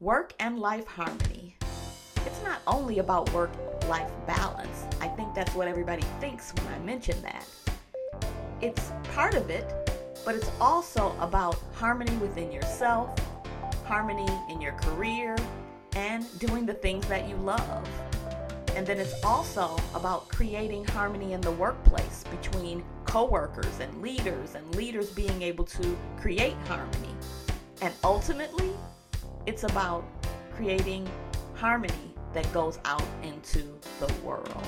work and life harmony. It's not only about work life balance. I think that's what everybody thinks when I mention that. It's part of it, but it's also about harmony within yourself, harmony in your career, and doing the things that you love. And then it's also about creating harmony in the workplace between coworkers and leaders and leaders being able to create harmony. And ultimately, it's about creating harmony that goes out into the world.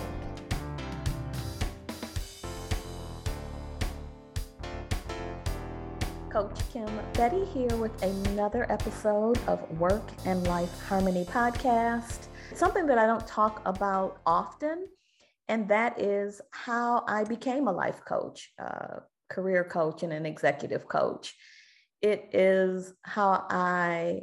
Coach Kim Betty here with another episode of Work and Life Harmony podcast. Something that I don't talk about often, and that is how I became a life coach, a career coach, and an executive coach. It is how I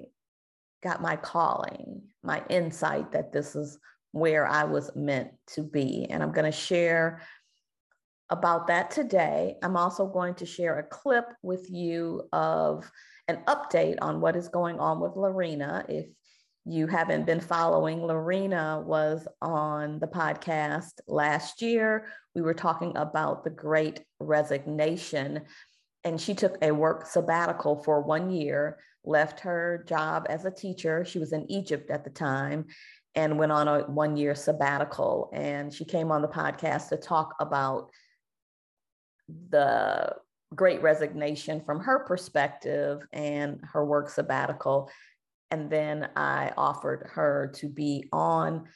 got my calling, my insight that this is where I was meant to be. And I'm going to share about that today. I'm also going to share a clip with you of an update on what is going on with Lorena. If you haven't been following, Lorena was on the podcast last year. We were talking about the great resignation, and she took a work sabbatical for one year, left her job as a teacher. She was in Egypt at the time and went on a one year sabbatical. And she came on the podcast to talk about the great resignation from her perspective and her work sabbatical. And then I offered her to be on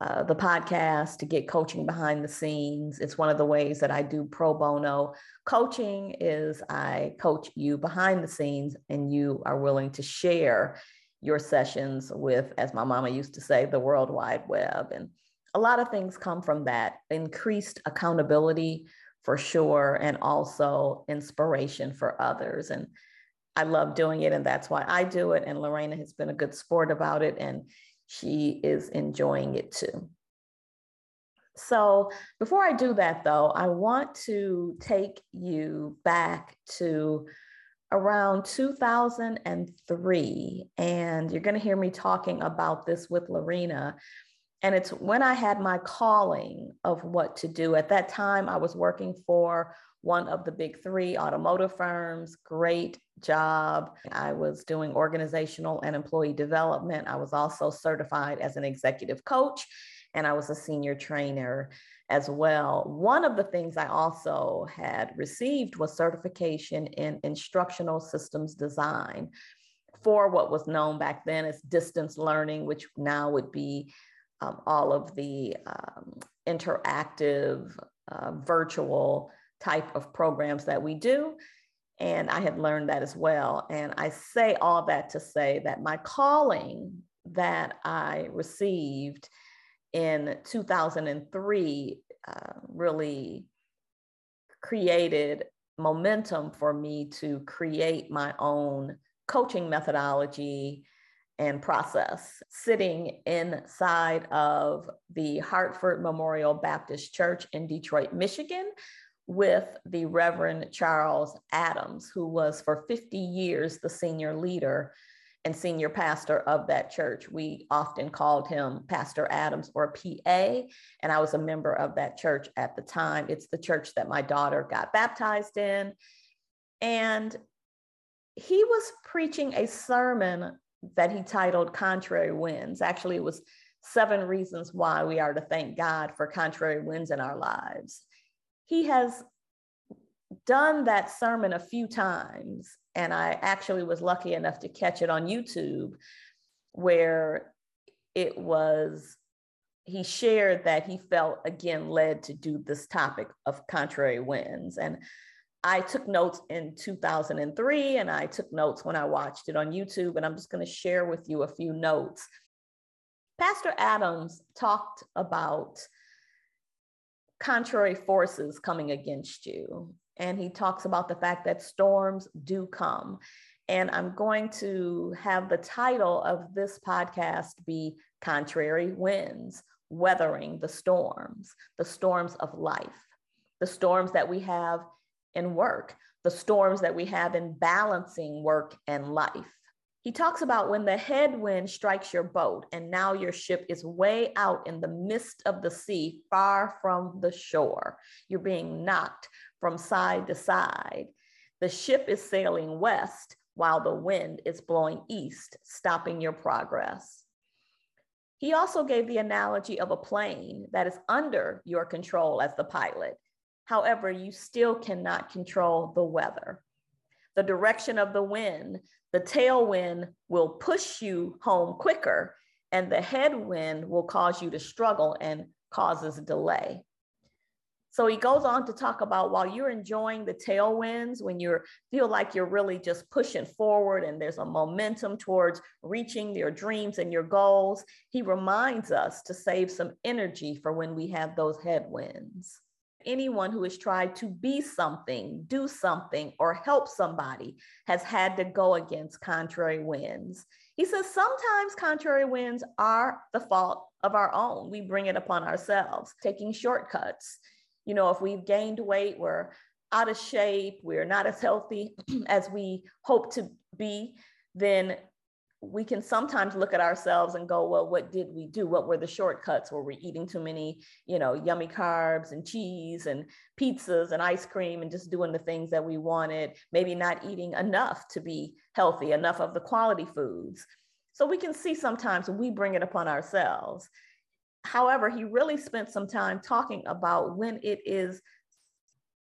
uh, the podcast to get coaching behind the scenes. It's one of the ways that I do pro bono coaching is I coach you behind the scenes and you are willing to share your sessions with, as my mama used to say, the World Wide Web. And a lot of things come from that increased accountability for sure, and also inspiration for others. And I love doing it, and that's why I do it. And Lorena has been a good sport about it, and she is enjoying it too. So, before I do that, though, I want to take you back to around 2003, and you're going to hear me talking about this with Lorena and it's when I had my calling of what to do. At that time, I was working for one of the big three automotive firms. Great job. I was doing organizational and employee development. I was also certified as an executive coach, and I was a senior trainer as well. One of the things I also had received was certification in instructional systems design for what was known back then as distance learning, which now would be um, all of the um, interactive, uh, virtual type of programs that we do. And I had learned that as well. And I say all that to say that my calling that I received in 2003 uh, really created momentum for me to create my own coaching methodology and process sitting inside of the Hartford Memorial Baptist Church in Detroit, Michigan, with the Reverend Charles Adams, who was for 50 years the senior leader and senior pastor of that church. We often called him Pastor Adams or PA, and I was a member of that church at the time. It's the church that my daughter got baptized in. And he was preaching a sermon that he titled Contrary Winds. Actually, it was seven reasons why we are to thank God for contrary winds in our lives. He has done that sermon a few times, and I actually was lucky enough to catch it on YouTube where it was he shared that he felt again led to do this topic of contrary winds and I took notes in 2003 and I took notes when I watched it on YouTube, and I'm just going to share with you a few notes. Pastor Adams talked about contrary forces coming against you, and he talks about the fact that storms do come. And I'm going to have the title of this podcast be Contrary Winds Weathering the Storms, the storms of life, the storms that we have in work, the storms that we have in balancing work and life. He talks about when the headwind strikes your boat and now your ship is way out in the midst of the sea, far from the shore. You're being knocked from side to side. The ship is sailing west while the wind is blowing east, stopping your progress. He also gave the analogy of a plane that is under your control as the pilot. However, you still cannot control the weather. The direction of the wind, the tailwind will push you home quicker, and the headwind will cause you to struggle and causes delay. So he goes on to talk about while you're enjoying the tailwinds, when you feel like you're really just pushing forward and there's a momentum towards reaching your dreams and your goals, he reminds us to save some energy for when we have those headwinds. Anyone who has tried to be something, do something, or help somebody has had to go against contrary winds. He says sometimes contrary winds are the fault of our own. We bring it upon ourselves, taking shortcuts you know, if we've gained weight, we're out of shape, we're not as healthy as we hope to be, then we can sometimes look at ourselves and go, well, what did we do? What were the shortcuts? Were we eating too many, you know, yummy carbs and cheese and pizzas and ice cream and just doing the things that we wanted? Maybe not eating enough to be healthy, enough of the quality foods. So we can see sometimes we bring it upon ourselves. However, he really spent some time talking about when it is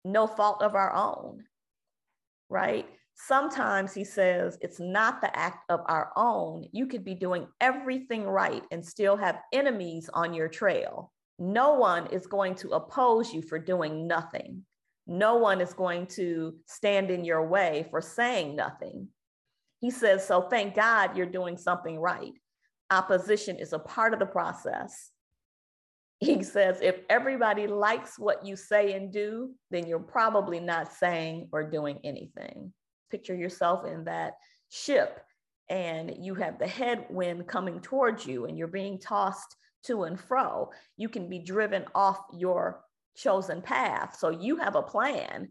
no fault of our own, right? Sometimes he says it's not the act of our own. You could be doing everything right and still have enemies on your trail. No one is going to oppose you for doing nothing. No one is going to stand in your way for saying nothing. He says, so thank God you're doing something right. Opposition is a part of the process he says, if everybody likes what you say and do, then you're probably not saying or doing anything. Picture yourself in that ship and you have the headwind coming towards you and you're being tossed to and fro. You can be driven off your chosen path. So you have a plan.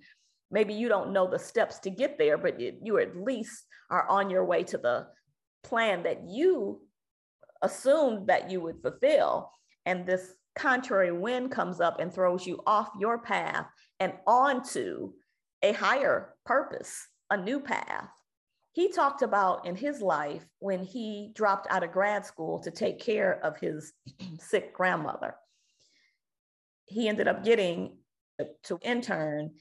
Maybe you don't know the steps to get there, but you at least are on your way to the plan that you assumed that you would fulfill. And this contrary wind comes up and throws you off your path and onto a higher purpose, a new path. He talked about in his life when he dropped out of grad school to take care of his sick grandmother. He ended up getting to intern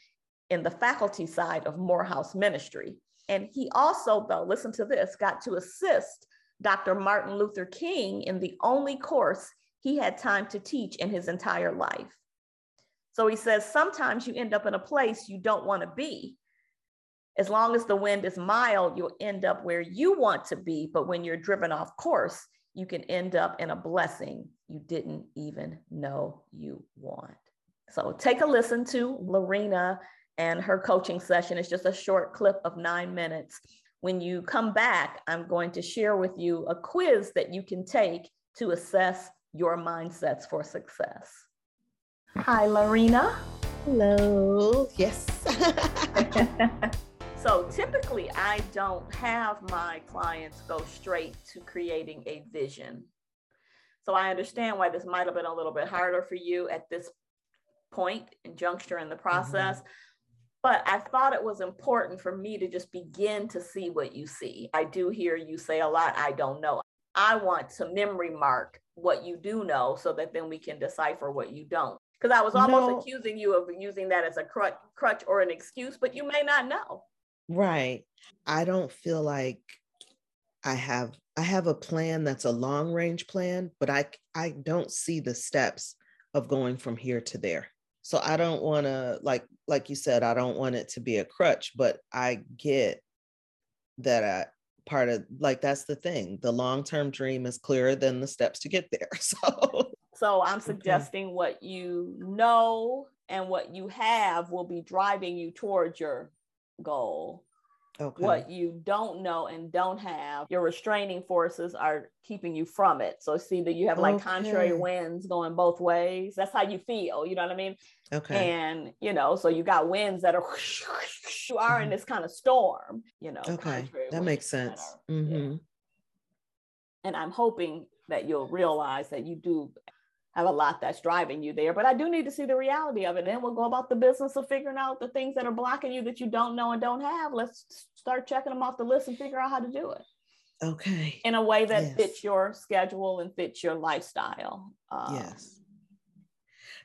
in the faculty side of Morehouse Ministry. And he also, though, listen to this, got to assist Dr. Martin Luther King in the only course he had time to teach in his entire life. So he says, sometimes you end up in a place you don't want to be. As long as the wind is mild, you'll end up where you want to be. But when you're driven off course, you can end up in a blessing you didn't even know you want. So take a listen to Lorena and her coaching session. It's just a short clip of nine minutes. When you come back, I'm going to share with you a quiz that you can take to assess your mindsets for success. Hi, Lorena. Hello. Yes. so typically, I don't have my clients go straight to creating a vision. So I understand why this might have been a little bit harder for you at this point and juncture in the process. Mm-hmm. But I thought it was important for me to just begin to see what you see. I do hear you say a lot, I don't know. I want to memory mark what you do know so that then we can decipher what you don't. Because I was almost no. accusing you of using that as a crutch, crutch or an excuse, but you may not know. Right. I don't feel like I have I have a plan that's a long range plan, but I I don't see the steps of going from here to there. So I don't want to like like you said I don't want it to be a crutch, but I get that I part of like that's the thing the long-term dream is clearer than the steps to get there so so i'm suggesting okay. what you know and what you have will be driving you towards your goal Okay. What you don't know and don't have, your restraining forces are keeping you from it. So see that you have like okay. contrary winds going both ways. That's how you feel. You know what I mean? Okay. And you know, so you got winds that are you are in mm-hmm. this kind of storm. You know. Okay, that makes sense. Are, mm-hmm. yeah. And I'm hoping that you'll realize that you do have a lot that's driving you there. But I do need to see the reality of it. And then we'll go about the business of figuring out the things that are blocking you that you don't know and don't have. Let's start checking them off the list and figure out how to do it. Okay. In a way that yes. fits your schedule and fits your lifestyle. Um, yes.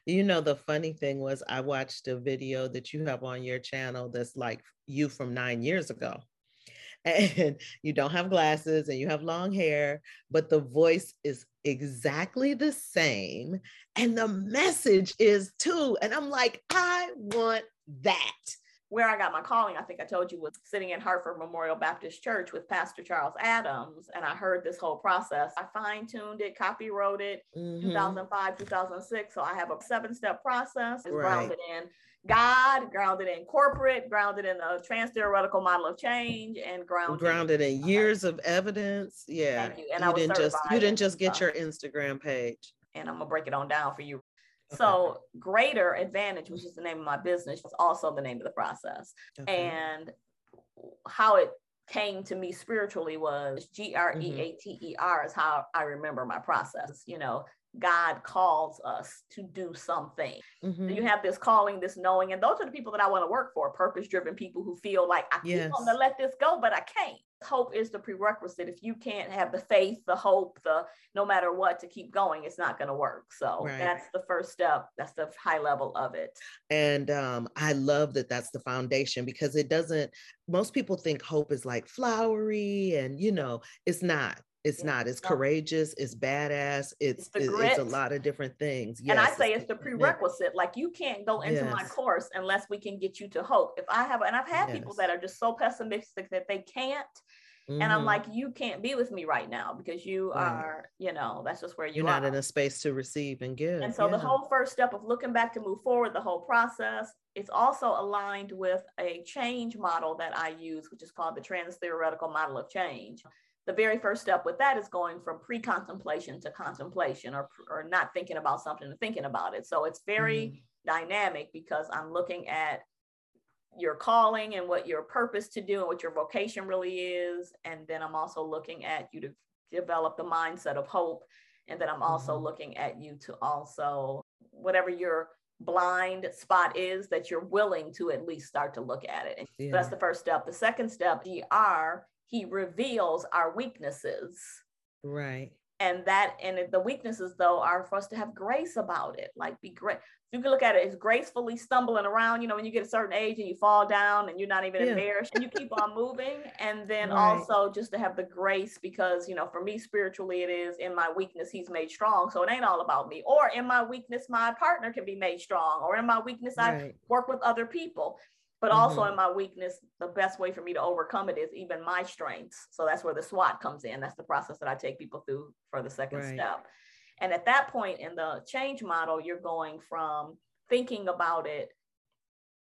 You know, the funny thing was, I watched a video that you have on your channel that's like you from nine years ago and you don't have glasses and you have long hair, but the voice is exactly the same. And the message is too. And I'm like, I want that. Where I got my calling, I think I told you, was sitting in Hartford Memorial Baptist Church with Pastor Charles Adams. And I heard this whole process. I fine tuned it, copy wrote it, mm-hmm. 2005, 2006. So I have a seven step process, is right. grounded in God, grounded in corporate, grounded in a trans-theoretical model of change, and grounded grounded in years of evidence. Yeah, Thank you. And you I didn't just you didn't just get your Instagram page. And I'm gonna break it on down for you. Okay. So, Greater Advantage, which is the name of my business, is also the name of the process. Okay. And how it came to me spiritually was G R E A T E R is how I remember my process. You know, God calls us to do something. Mm-hmm. So you have this calling, this knowing, and those are the people that I want to work for purpose driven people who feel like I yes. keep on to let this go, but I can't. Hope is the prerequisite. If you can't have the faith, the hope, the no matter what to keep going, it's not going to work. So right. that's the first step. That's the high level of it. And um, I love that that's the foundation because it doesn't, most people think hope is like flowery and, you know, it's not it's not. It's courageous. It's badass. It's it's, it's, a lot of different things. Yes, and I say it's, the prerequisite. Like you can't go into yes. my course unless we can get you to hope. If I have, and I've had yes. people that are just so pessimistic that they can't. Mm-hmm. And I'm mm-hmm. like, you can't be with me right now because you right. are, you know, that's just where you You're are. not in a space to receive and give. And so yeah. the whole first step of looking back to move forward, the whole process, it's also aligned with a change model that I use, which is called the trans theoretical model of change the very first step with that is going from pre-contemplation to contemplation or, or not thinking about something to thinking about it so it's very mm. dynamic because i'm looking at your calling and what your purpose to do and what your vocation really is and then i'm also looking at you to develop the mindset of hope and then i'm also mm-hmm. looking at you to also whatever your blind spot is that you're willing to at least start to look at it yeah. so that's the first step the second step gr he reveals our weaknesses. Right. And that, and the weaknesses though are for us to have grace about it. Like be great. You can look at it as gracefully stumbling around, you know, when you get a certain age and you fall down and you're not even yeah. embarrassed and you keep on moving. And then right. also just to have the grace because, you know, for me spiritually, it is in my weakness, he's made strong. So it ain't all about me. Or in my weakness, my partner can be made strong. Or in my weakness, right. I work with other people but also mm-hmm. in my weakness the best way for me to overcome it is even my strengths so that's where the swot comes in that's the process that i take people through for the second right. step and at that point in the change model you're going from thinking about it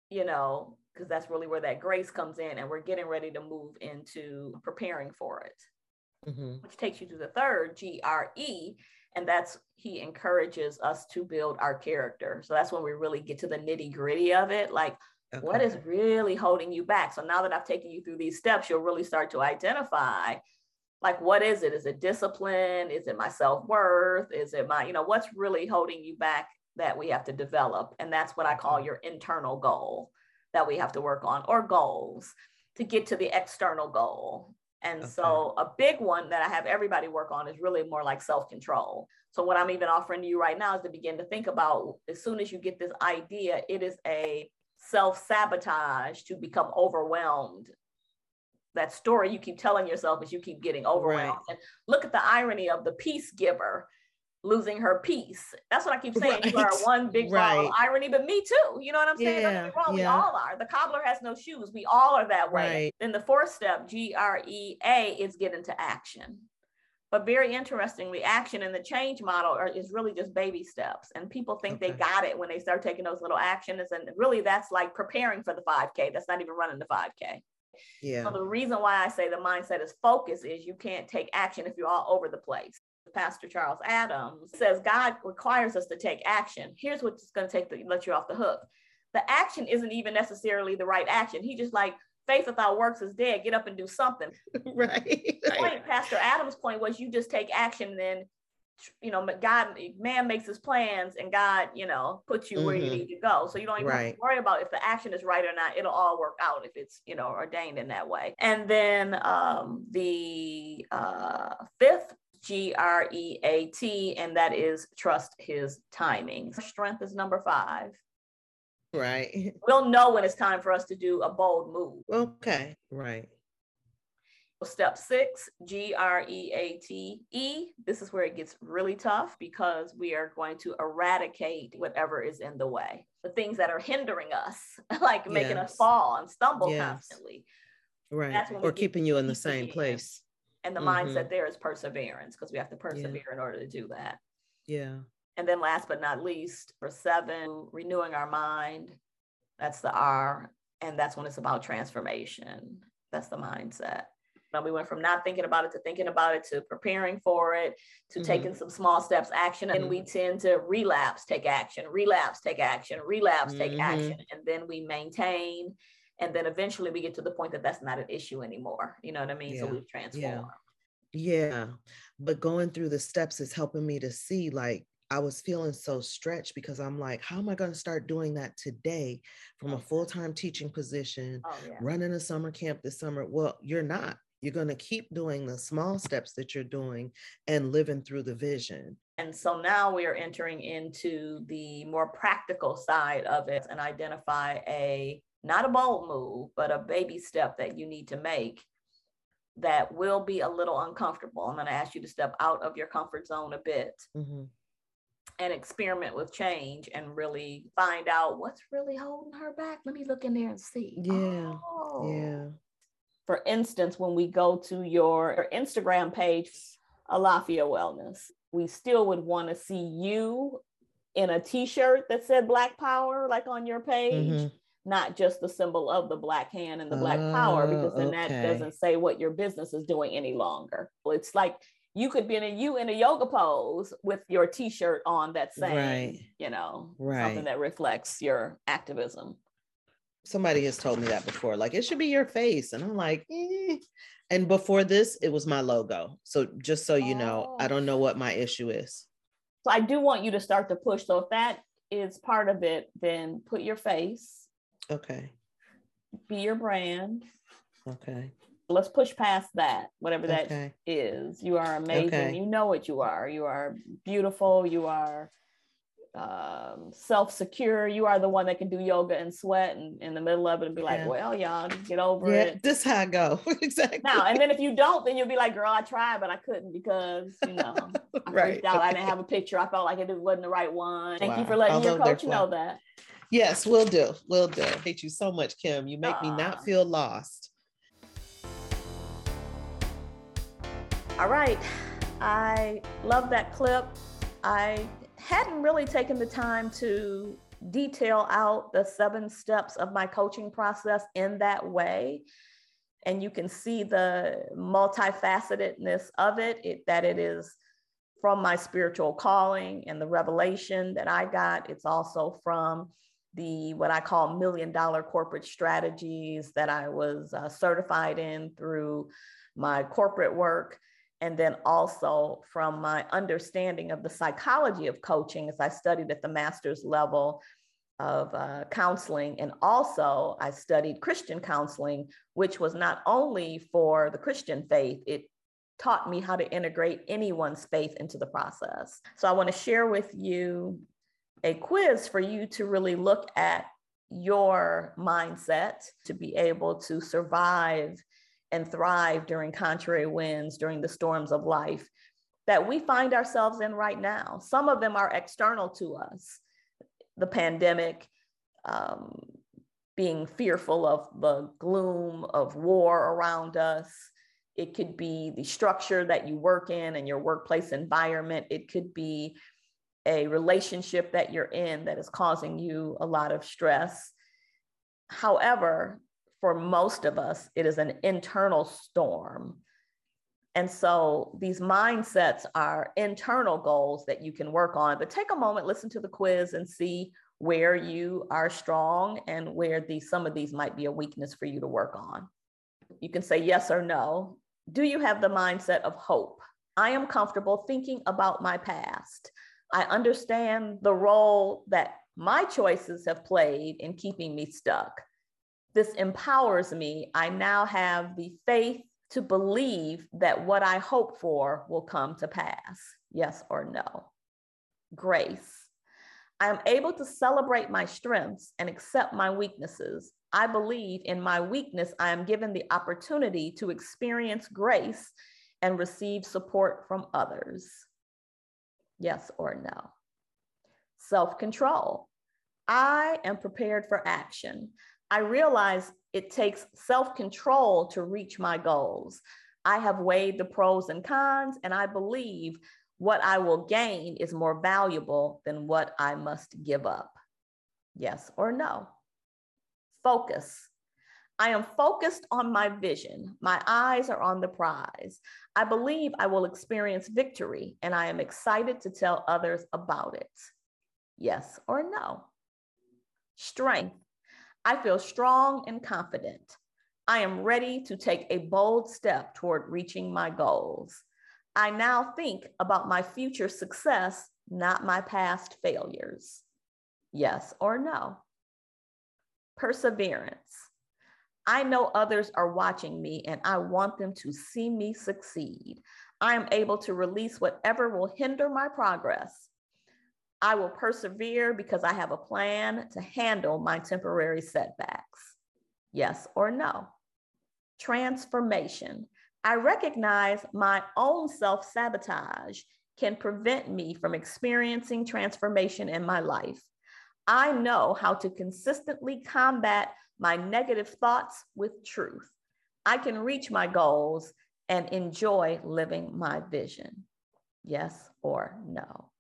you know because that's really where that grace comes in and we're getting ready to move into preparing for it mm-hmm. which takes you to the third gre and that's he encourages us to build our character so that's when we really get to the nitty gritty of it like Okay. What is really holding you back? So now that I've taken you through these steps, you'll really start to identify like what is it? Is it discipline? Is it my self-worth? Is it my, you know, what's really holding you back that we have to develop? And that's what I call your internal goal that we have to work on or goals to get to the external goal. And okay. so a big one that I have everybody work on is really more like self-control. So what I'm even offering to you right now is to begin to think about as soon as you get this idea, it is a self sabotage to become overwhelmed. That story you keep telling yourself as you keep getting overwhelmed. Right. And look at the irony of the peace giver losing her peace. That's what I keep saying. Right. You are one big right. ball of irony, but me too. You know what I'm saying? Yeah. Wrong. Yeah. We all are. The cobbler has no shoes. We all are that way. Right. Then the fourth step, G R E A, is get into action. But very interestingly, action in the change model are, is really just baby steps. And people think okay. they got it when they start taking those little actions. And really, that's like preparing for the 5K. That's not even running the 5K. Yeah. So the reason why I say the mindset is focus is you can't take action if you're all over the place. Pastor Charles Adams says God requires us to take action. Here's what's going to take to let you off the hook. The action isn't even necessarily the right action. He just like faith without works is dead. Get up and do something. right. The point, Pastor Adams' point was you just take action, then you know, God, man makes his plans, and God, you know, puts you where mm-hmm. you need to go. So you don't even right. have to worry about if the action is right or not. It'll all work out if it's you know ordained in that way. And then um, the uh, fifth G R E A T, and that is trust his timing. Strength is number five. Right. We'll know when it's time for us to do a bold move. Okay. Right. Step six, G R E A T E. This is where it gets really tough because we are going to eradicate whatever is in the way, the things that are hindering us, like making us fall and stumble yes. constantly. Right. Or keeping you in the same place. And the mm-hmm. mindset there is perseverance because we have to persevere yeah. in order to do that. Yeah. And then last but not least, for seven, renewing our mind. That's the R. And that's when it's about transformation. That's the mindset. Now we went from not thinking about it to thinking about it to preparing for it to mm-hmm. taking some small steps action and we mm-hmm. tend to relapse take action relapse take action relapse take mm-hmm. action and then we maintain and then eventually we get to the point that that's not an issue anymore you know what i mean yeah. so we've transformed yeah. yeah but going through the steps is helping me to see like I was feeling so stretched because I'm like, how am I going to start doing that today from a full time teaching position, oh, yeah. running a summer camp this summer? Well, you're not. You're going to keep doing the small steps that you're doing and living through the vision. And so now we are entering into the more practical side of it and identify a not a bold move, but a baby step that you need to make that will be a little uncomfortable. I'm going to ask you to step out of your comfort zone a bit mm-hmm. And experiment with change and really find out what's really holding her back. Let me look in there and see. Yeah. Oh. Yeah. For instance, when we go to your Instagram page, Alafia Wellness, we still would want to see you in a t-shirt that said Black Power, like on your page. Mm-hmm not just the symbol of the black hand and the black power, because then okay. that doesn't say what your business is doing any longer. It's like you could be in a you in a yoga pose with your t-shirt on that saying, right. you know, right. something that reflects your activism. Somebody has told me that before. Like it should be your face, and I'm like, eh. and before this, it was my logo. So just so you know, I don't know what my issue is. So I do want you to start to push. So if that is part of it, then put your face Okay. Be your brand. Okay. Let's push past that, whatever that okay. is. You are amazing. Okay. You know what you are. You are beautiful. You are um, self-secure. You are the one that can do yoga and sweat and in the middle of it and be like, yeah. well, y'all get over yeah, it. This how I go. exactly. Now, and then if you don't, then you'll be like, girl, I tried, but I couldn't because, you know, I right. out. Okay. I didn't have a picture. I felt like it wasn't the right one. Thank wow. you for letting Although your coach know that. Yes, we'll do. We'll do. Hate you so much, Kim. You make Aww. me not feel lost. All right. I love that clip. I hadn't really taken the time to detail out the seven steps of my coaching process in that way. And you can see the multifacetedness of it, it that it is from my spiritual calling and the revelation that I got. It's also from the what I call million dollar corporate strategies that I was uh, certified in through my corporate work. And then also from my understanding of the psychology of coaching as I studied at the master's level of uh, counseling. And also, I studied Christian counseling, which was not only for the Christian faith, it taught me how to integrate anyone's faith into the process. So, I want to share with you a quiz for you to really look at your mindset to be able to survive and thrive during contrary winds, during the storms of life that we find ourselves in right now. Some of them are external to us the pandemic, um, being fearful of the gloom of war around us. It could be the structure that you work in and your workplace environment. It could be a relationship that you're in that is causing you a lot of stress. However, for most of us, it is an internal storm. And so these mindsets are internal goals that you can work on. But take a moment, listen to the quiz, and see where you are strong and where these some of these might be a weakness for you to work on. You can say yes or no. Do you have the mindset of hope? I am comfortable thinking about my past. I understand the role that my choices have played in keeping me stuck. This empowers me. I now have the faith to believe that what I hope for will come to pass. Yes or no? Grace. I am able to celebrate my strengths and accept my weaknesses. I believe in my weakness, I am given the opportunity to experience grace and receive support from others. Yes or no? Self control. I am prepared for action. I realize it takes self control to reach my goals. I have weighed the pros and cons, and I believe what I will gain is more valuable than what I must give up. Yes or no? Focus. I am focused on my vision. My eyes are on the prize. I believe I will experience victory, and I am excited to tell others about it. Yes or no? Strength. I feel strong and confident. I am ready to take a bold step toward reaching my goals. I now think about my future success, not my past failures. Yes or no? Perseverance. I know others are watching me and I want them to see me succeed. I am able to release whatever will hinder my progress. I will persevere because I have a plan to handle my temporary setbacks. Yes or no? Transformation. I recognize my own self sabotage can prevent me from experiencing transformation in my life. I know how to consistently combat my negative thoughts with truth. I can reach my goals and enjoy living my vision. Yes or no?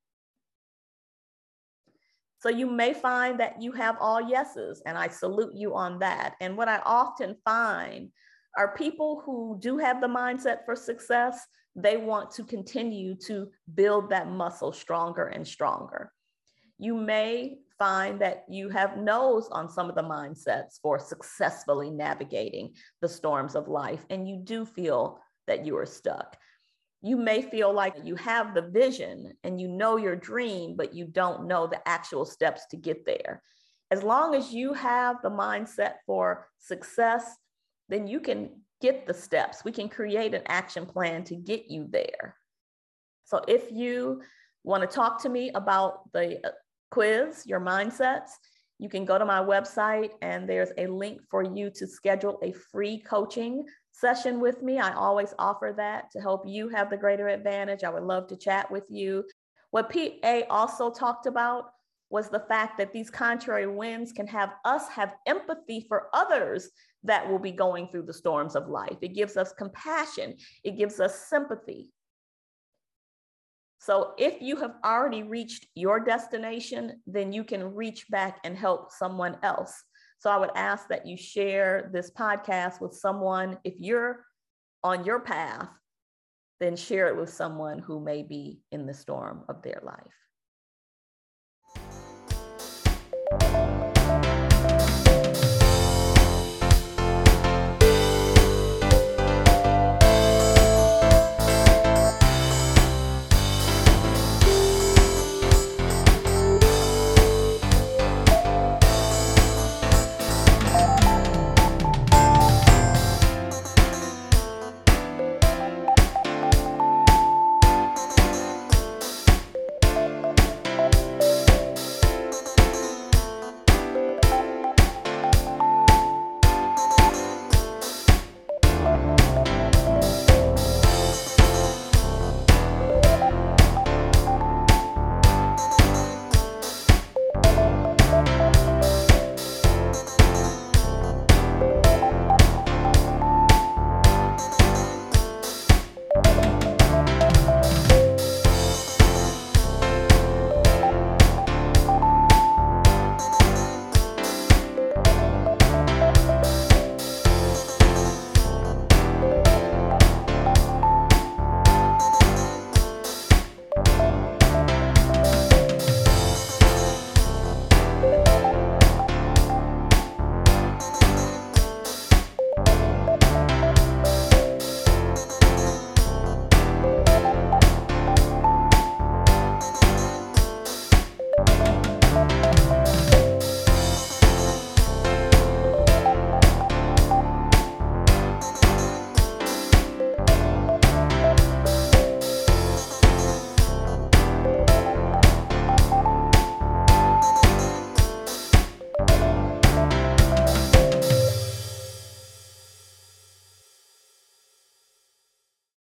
So you may find that you have all yeses, and I salute you on that. And what I often find are people who do have the mindset for success, they want to continue to build that muscle stronger and stronger. You may find that you have no's on some of the mindsets for successfully navigating the storms of life, and you do feel that you are stuck. You may feel like you have the vision and you know your dream, but you don't know the actual steps to get there. As long as you have the mindset for success, then you can get the steps. We can create an action plan to get you there. So if you want to talk to me about the uh, quiz, your mindsets, you can go to my website and there's a link for you to schedule a free coaching session with me. I always offer that to help you have the greater advantage. I would love to chat with you. What PA also talked about was the fact that these contrary winds can have us have empathy for others that will be going through the storms of life. It gives us compassion, it gives us sympathy. So if you have already reached your destination, then you can reach back and help someone else. So I would ask that you share this podcast with someone. If you're on your path, then share it with someone who may be in the storm of their life.